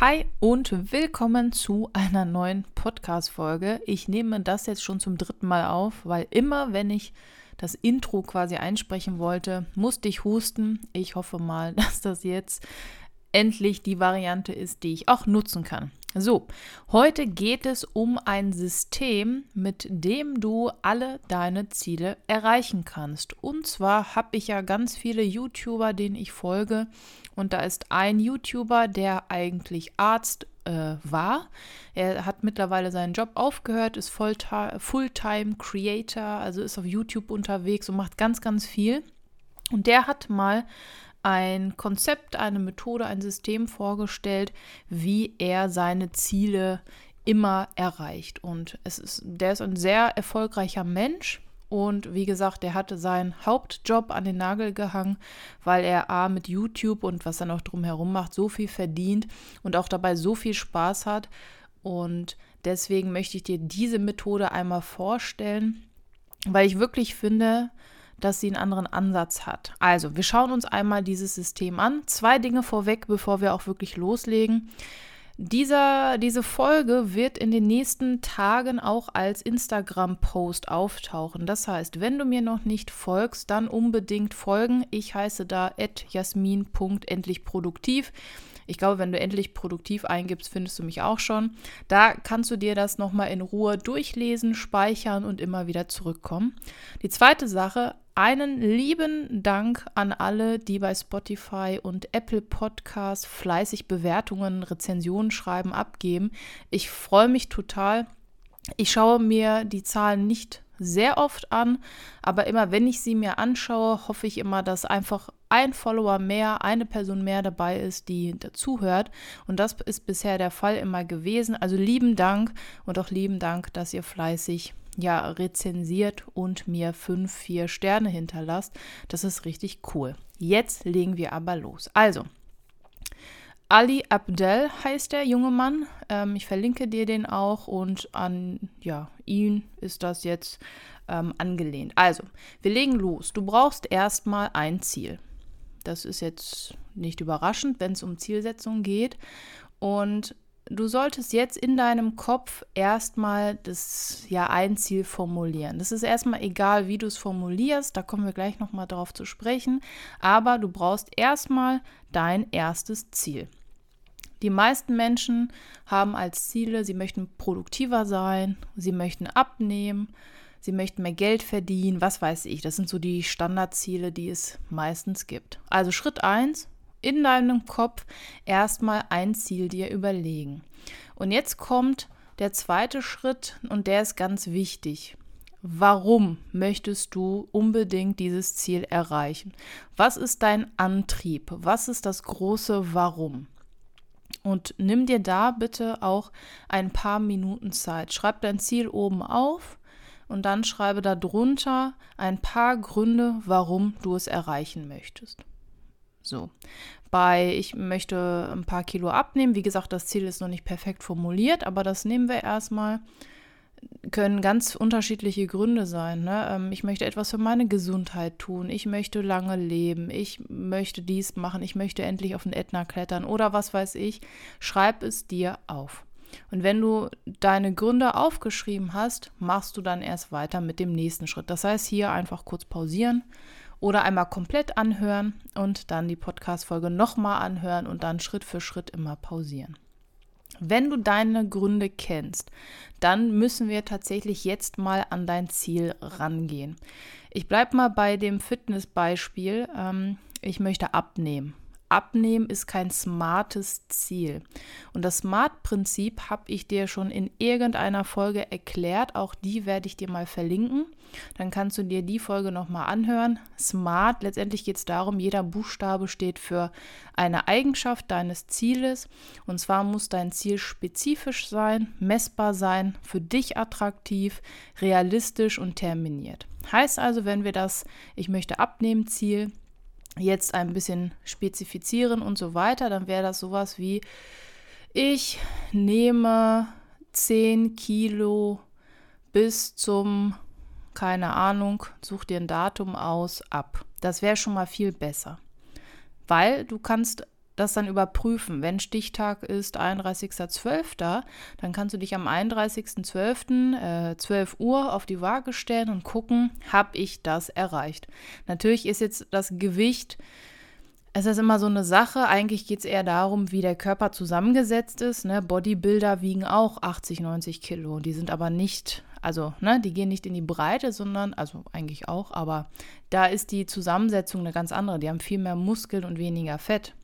Hi und willkommen zu einer neuen Podcast-Folge. Ich nehme das jetzt schon zum dritten Mal auf, weil immer, wenn ich das Intro quasi einsprechen wollte, musste ich husten. Ich hoffe mal, dass das jetzt endlich die Variante ist, die ich auch nutzen kann. So, heute geht es um ein System, mit dem du alle deine Ziele erreichen kannst. Und zwar habe ich ja ganz viele YouTuber, denen ich folge. Und da ist ein YouTuber, der eigentlich Arzt äh, war. Er hat mittlerweile seinen Job aufgehört, ist Fulltime Creator, also ist auf YouTube unterwegs und macht ganz, ganz viel. Und der hat mal ein Konzept, eine Methode, ein System vorgestellt, wie er seine Ziele immer erreicht. Und es ist, der ist ein sehr erfolgreicher Mensch. Und wie gesagt, er hatte seinen Hauptjob an den Nagel gehangen, weil er A mit YouTube und was er noch drumherum macht, so viel verdient und auch dabei so viel Spaß hat. Und deswegen möchte ich dir diese Methode einmal vorstellen, weil ich wirklich finde, dass sie einen anderen Ansatz hat. Also, wir schauen uns einmal dieses System an. Zwei Dinge vorweg, bevor wir auch wirklich loslegen. Dieser, diese Folge wird in den nächsten Tagen auch als Instagram-Post auftauchen. Das heißt, wenn du mir noch nicht folgst, dann unbedingt folgen. Ich heiße da jasmin.endlichproduktiv. Ich glaube, wenn du endlich produktiv eingibst, findest du mich auch schon. Da kannst du dir das nochmal in Ruhe durchlesen, speichern und immer wieder zurückkommen. Die zweite Sache, einen lieben Dank an alle, die bei Spotify und Apple Podcasts fleißig Bewertungen, Rezensionen schreiben, abgeben. Ich freue mich total. Ich schaue mir die Zahlen nicht sehr oft an, aber immer wenn ich sie mir anschaue, hoffe ich immer, dass einfach ein Follower mehr, eine Person mehr dabei ist, die dazuhört. Und das ist bisher der Fall immer gewesen. Also lieben Dank und auch lieben Dank, dass ihr fleißig ja rezensiert und mir fünf, vier Sterne hinterlasst. Das ist richtig cool. Jetzt legen wir aber los. Also, Ali Abdel heißt der junge Mann. Ähm, ich verlinke dir den auch und an ja, ihn ist das jetzt ähm, angelehnt. Also, wir legen los. Du brauchst erstmal ein Ziel. Das ist jetzt nicht überraschend, wenn es um Zielsetzung geht. Und du solltest jetzt in deinem Kopf erstmal das ja ein Ziel formulieren. Das ist erstmal egal, wie du es formulierst, da kommen wir gleich nochmal drauf zu sprechen, aber du brauchst erstmal dein erstes Ziel. Die meisten Menschen haben als Ziele, sie möchten produktiver sein, sie möchten abnehmen, sie möchten mehr Geld verdienen, was weiß ich. Das sind so die Standardziele, die es meistens gibt. Also Schritt 1, in deinem Kopf erstmal ein Ziel dir überlegen. Und jetzt kommt der zweite Schritt und der ist ganz wichtig. Warum möchtest du unbedingt dieses Ziel erreichen? Was ist dein Antrieb? Was ist das große Warum? Und nimm dir da bitte auch ein paar Minuten Zeit. Schreib dein Ziel oben auf und dann schreibe darunter ein paar Gründe, warum du es erreichen möchtest. So, bei ich möchte ein paar Kilo abnehmen. Wie gesagt, das Ziel ist noch nicht perfekt formuliert, aber das nehmen wir erstmal können ganz unterschiedliche Gründe sein. Ne? Ähm, ich möchte etwas für meine Gesundheit tun. Ich möchte lange leben. Ich möchte dies machen. Ich möchte endlich auf den Ätna klettern oder was weiß ich. Schreib es dir auf. Und wenn du deine Gründe aufgeschrieben hast, machst du dann erst weiter mit dem nächsten Schritt. Das heißt, hier einfach kurz pausieren oder einmal komplett anhören und dann die Podcast-Folge nochmal anhören und dann Schritt für Schritt immer pausieren. Wenn du deine Gründe kennst, dann müssen wir tatsächlich jetzt mal an dein Ziel rangehen. Ich bleibe mal bei dem Fitnessbeispiel. Ähm, ich möchte abnehmen. Abnehmen ist kein smartes Ziel. Und das Smart-Prinzip habe ich dir schon in irgendeiner Folge erklärt. Auch die werde ich dir mal verlinken. Dann kannst du dir die Folge nochmal anhören. Smart, letztendlich geht es darum, jeder Buchstabe steht für eine Eigenschaft deines Zieles. Und zwar muss dein Ziel spezifisch sein, messbar sein, für dich attraktiv, realistisch und terminiert. Heißt also, wenn wir das Ich möchte abnehmen Ziel jetzt ein bisschen spezifizieren und so weiter, dann wäre das sowas wie, ich nehme 10 Kilo bis zum, keine Ahnung, such dir ein Datum aus, ab. Das wäre schon mal viel besser. Weil du kannst das dann überprüfen. Wenn Stichtag ist 31.12., dann kannst du dich am 31.12. Äh, 12 Uhr auf die Waage stellen und gucken, habe ich das erreicht. Natürlich ist jetzt das Gewicht es ist immer so eine Sache. Eigentlich geht es eher darum, wie der Körper zusammengesetzt ist. Ne? Bodybuilder wiegen auch 80, 90 Kilo. Die sind aber nicht, also, ne, die gehen nicht in die Breite, sondern, also eigentlich auch, aber da ist die Zusammensetzung eine ganz andere. Die haben viel mehr Muskeln und weniger Fett.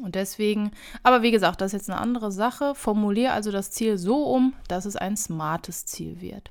Und deswegen, aber wie gesagt, das ist jetzt eine andere Sache. Formuliere also das Ziel so um, dass es ein smartes Ziel wird.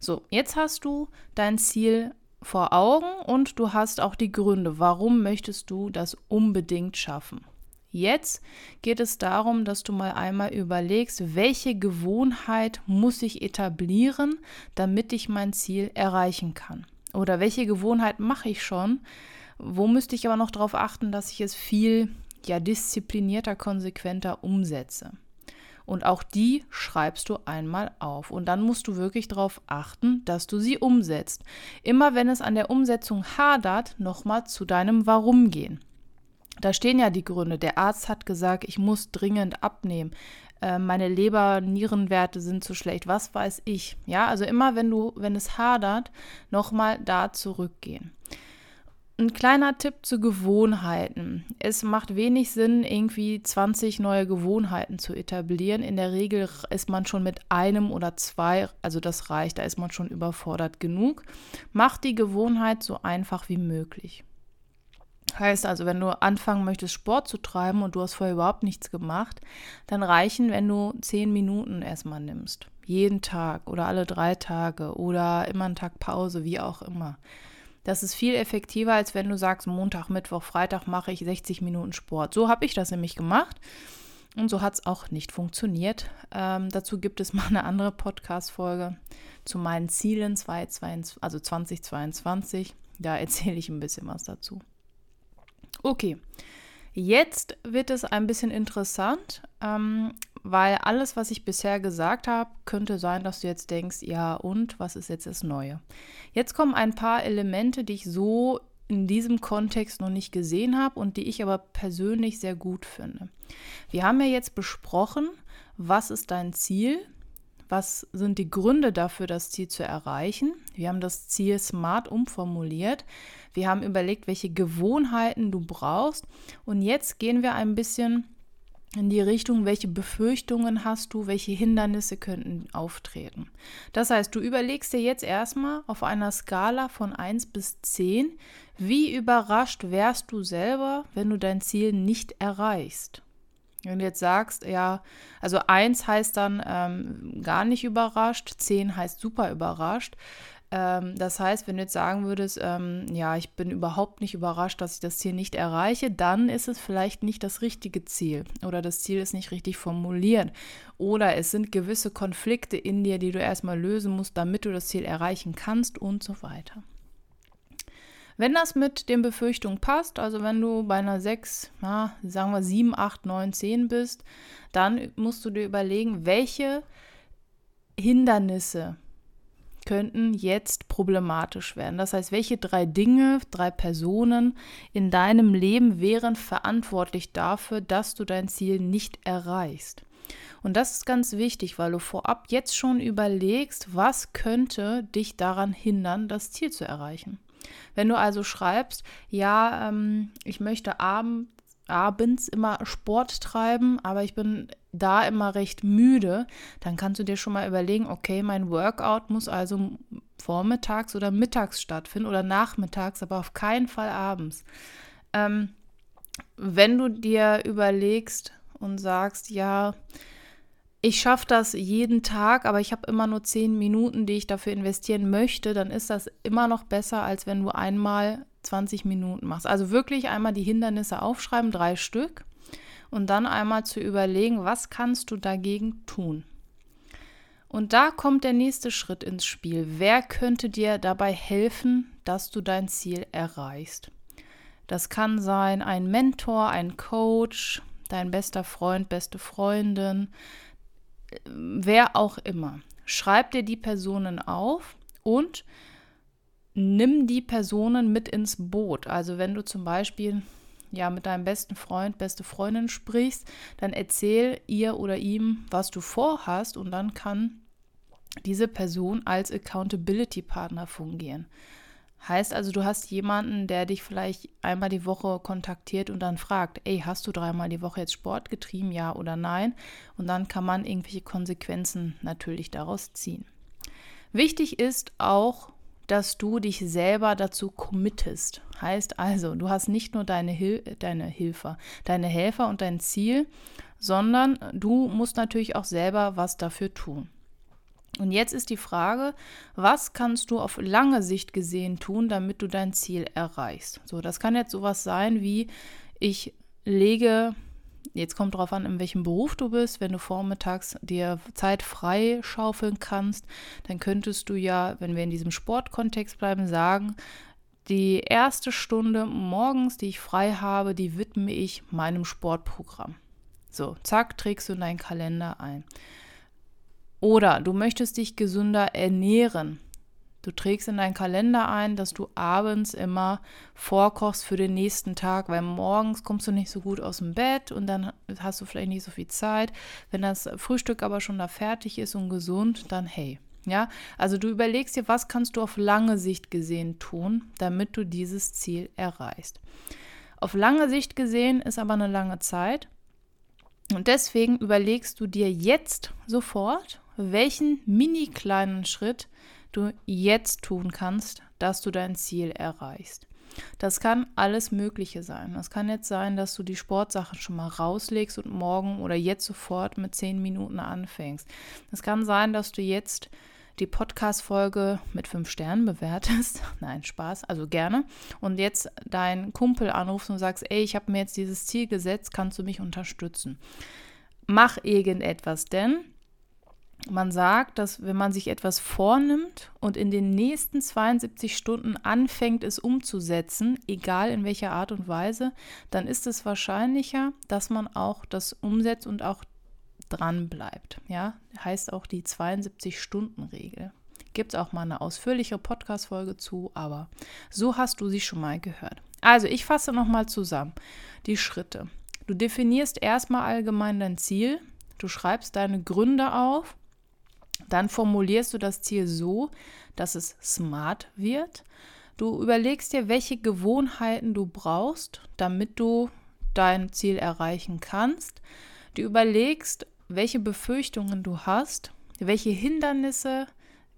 So, jetzt hast du dein Ziel vor Augen und du hast auch die Gründe, warum möchtest du das unbedingt schaffen. Jetzt geht es darum, dass du mal einmal überlegst, welche Gewohnheit muss ich etablieren, damit ich mein Ziel erreichen kann. Oder welche Gewohnheit mache ich schon? Wo müsste ich aber noch darauf achten, dass ich es viel ja disziplinierter, konsequenter umsetze? Und auch die schreibst du einmal auf. Und dann musst du wirklich darauf achten, dass du sie umsetzt. Immer wenn es an der Umsetzung hadert, nochmal zu deinem Warum gehen. Da stehen ja die Gründe. Der Arzt hat gesagt, ich muss dringend abnehmen. Äh, meine Leber-Nierenwerte sind zu schlecht. Was weiß ich? Ja, also immer wenn du, wenn es hadert, nochmal da zurückgehen. Ein kleiner Tipp zu Gewohnheiten. Es macht wenig Sinn, irgendwie 20 neue Gewohnheiten zu etablieren. In der Regel ist man schon mit einem oder zwei, also das reicht, da ist man schon überfordert genug. Mach die Gewohnheit so einfach wie möglich. Heißt also, wenn du anfangen möchtest, Sport zu treiben und du hast vorher überhaupt nichts gemacht, dann reichen, wenn du 10 Minuten erstmal nimmst. Jeden Tag oder alle drei Tage oder immer einen Tag Pause, wie auch immer. Das ist viel effektiver, als wenn du sagst, Montag, Mittwoch, Freitag mache ich 60 Minuten Sport. So habe ich das nämlich gemacht. Und so hat es auch nicht funktioniert. Ähm, dazu gibt es mal eine andere Podcast-Folge zu meinen Zielen 2022, also 2022. Da erzähle ich ein bisschen was dazu. Okay, jetzt wird es ein bisschen interessant. Ähm, weil alles, was ich bisher gesagt habe, könnte sein, dass du jetzt denkst, ja und, was ist jetzt das Neue? Jetzt kommen ein paar Elemente, die ich so in diesem Kontext noch nicht gesehen habe und die ich aber persönlich sehr gut finde. Wir haben ja jetzt besprochen, was ist dein Ziel? Was sind die Gründe dafür, das Ziel zu erreichen? Wir haben das Ziel smart umformuliert. Wir haben überlegt, welche Gewohnheiten du brauchst. Und jetzt gehen wir ein bisschen in die Richtung, welche Befürchtungen hast du, welche Hindernisse könnten auftreten. Das heißt, du überlegst dir jetzt erstmal auf einer Skala von 1 bis 10, wie überrascht wärst du selber, wenn du dein Ziel nicht erreichst. Wenn du jetzt sagst, ja, also 1 heißt dann ähm, gar nicht überrascht, 10 heißt super überrascht, ähm, das heißt, wenn du jetzt sagen würdest, ähm, ja, ich bin überhaupt nicht überrascht, dass ich das Ziel nicht erreiche, dann ist es vielleicht nicht das richtige Ziel oder das Ziel ist nicht richtig formuliert oder es sind gewisse Konflikte in dir, die du erstmal lösen musst, damit du das Ziel erreichen kannst und so weiter. Wenn das mit den Befürchtungen passt, also wenn du bei einer 6, na, sagen wir 7, 8, 9, 10 bist, dann musst du dir überlegen, welche Hindernisse könnten jetzt problematisch werden. Das heißt, welche drei Dinge, drei Personen in deinem Leben wären verantwortlich dafür, dass du dein Ziel nicht erreichst? Und das ist ganz wichtig, weil du vorab jetzt schon überlegst, was könnte dich daran hindern, das Ziel zu erreichen. Wenn du also schreibst, ja, ähm, ich möchte abends abends immer Sport treiben, aber ich bin da immer recht müde, dann kannst du dir schon mal überlegen, okay, mein Workout muss also vormittags oder mittags stattfinden oder nachmittags, aber auf keinen Fall abends. Ähm, wenn du dir überlegst und sagst, ja, ich schaffe das jeden Tag, aber ich habe immer nur zehn Minuten, die ich dafür investieren möchte, dann ist das immer noch besser, als wenn du einmal 20 Minuten machst. Also wirklich einmal die Hindernisse aufschreiben, drei Stück, und dann einmal zu überlegen, was kannst du dagegen tun. Und da kommt der nächste Schritt ins Spiel. Wer könnte dir dabei helfen, dass du dein Ziel erreichst? Das kann sein ein Mentor, ein Coach, dein bester Freund, beste Freundin, wer auch immer. Schreib dir die Personen auf und nimm die Personen mit ins Boot. Also wenn du zum Beispiel ja mit deinem besten Freund, beste Freundin sprichst, dann erzähl ihr oder ihm, was du vorhast und dann kann diese Person als Accountability Partner fungieren. Heißt also, du hast jemanden, der dich vielleicht einmal die Woche kontaktiert und dann fragt, ey, hast du dreimal die Woche jetzt Sport getrieben, ja oder nein? Und dann kann man irgendwelche Konsequenzen natürlich daraus ziehen. Wichtig ist auch, dass du dich selber dazu committest. Heißt also, du hast nicht nur deine, Hil deine Hilfe, deine Helfer und dein Ziel, sondern du musst natürlich auch selber was dafür tun. Und jetzt ist die Frage, was kannst du auf lange Sicht gesehen tun, damit du dein Ziel erreichst? So, das kann jetzt sowas sein wie, ich lege, jetzt kommt drauf an, in welchem Beruf du bist, wenn du vormittags dir Zeit frei schaufeln kannst, dann könntest du ja, wenn wir in diesem Sportkontext bleiben, sagen, die erste Stunde morgens, die ich frei habe, die widme ich meinem Sportprogramm. So, zack, trägst du in deinen Kalender ein. Oder du möchtest dich gesünder ernähren. Du trägst in deinen Kalender ein, dass du abends immer vorkochst für den nächsten Tag, weil morgens kommst du nicht so gut aus dem Bett und dann hast du vielleicht nicht so viel Zeit. Wenn das Frühstück aber schon da fertig ist und gesund, dann hey. Ja, also du überlegst dir, was kannst du auf lange Sicht gesehen tun, damit du dieses Ziel erreichst. Auf lange Sicht gesehen ist aber eine lange Zeit. Und deswegen überlegst du dir jetzt sofort, welchen mini kleinen Schritt du jetzt tun kannst, dass du dein Ziel erreichst. Das kann alles Mögliche sein. Das kann jetzt sein, dass du die Sportsachen schon mal rauslegst und morgen oder jetzt sofort mit zehn Minuten anfängst. Es kann sein, dass du jetzt die Podcast-Folge mit fünf Sternen bewertest. Nein, Spaß, also gerne. Und jetzt deinen Kumpel anrufst und sagst, ey, ich habe mir jetzt dieses Ziel gesetzt, kannst du mich unterstützen? Mach irgendetwas, denn man sagt, dass wenn man sich etwas vornimmt und in den nächsten 72 Stunden anfängt, es umzusetzen, egal in welcher Art und Weise, dann ist es wahrscheinlicher, dass man auch das umsetzt und auch dran bleibt. Ja, heißt auch die 72-Stunden-Regel. Gibt es auch mal eine ausführliche Podcast-Folge zu, aber so hast du sie schon mal gehört. Also, ich fasse nochmal zusammen die Schritte. Du definierst erstmal allgemein dein Ziel, du schreibst deine Gründe auf, dann formulierst du das Ziel so, dass es smart wird. Du überlegst dir, welche Gewohnheiten du brauchst, damit du dein Ziel erreichen kannst. Du überlegst, welche Befürchtungen du hast, welche Hindernisse,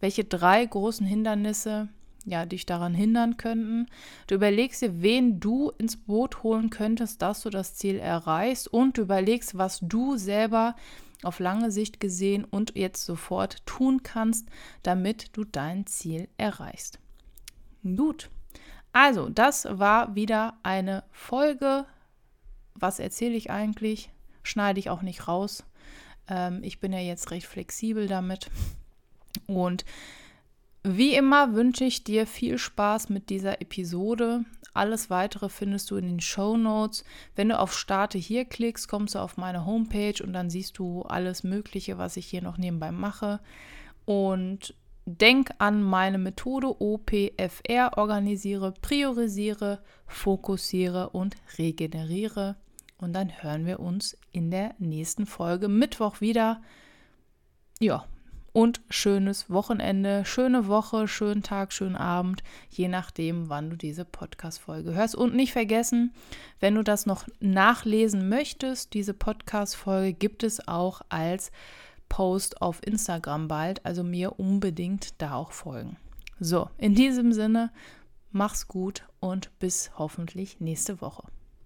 welche drei großen Hindernisse ja, dich daran hindern könnten. Du überlegst dir, wen du ins Boot holen könntest, dass du das Ziel erreichst und du überlegst, was du selber auf lange Sicht gesehen und jetzt sofort tun kannst, damit du dein Ziel erreichst. Gut. Also, das war wieder eine Folge. Was erzähle ich eigentlich? Schneide ich auch nicht raus. Ähm, ich bin ja jetzt recht flexibel damit. Und wie immer wünsche ich dir viel Spaß mit dieser Episode. Alles weitere findest du in den Show Notes. Wenn du auf Starte hier klickst, kommst du auf meine Homepage und dann siehst du alles Mögliche, was ich hier noch nebenbei mache. Und denk an meine Methode OPFR. Organisiere, priorisiere, fokussiere und regeneriere. Und dann hören wir uns in der nächsten Folge Mittwoch wieder. Ja, und schönes Wochenende, schöne Woche, schönen Tag, schönen Abend, je nachdem, wann du diese Podcast-Folge hörst. Und nicht vergessen, wenn du das noch nachlesen möchtest, diese Podcast-Folge gibt es auch als Post auf Instagram bald, also mir unbedingt da auch folgen. So, in diesem Sinne, mach's gut und bis hoffentlich nächste Woche.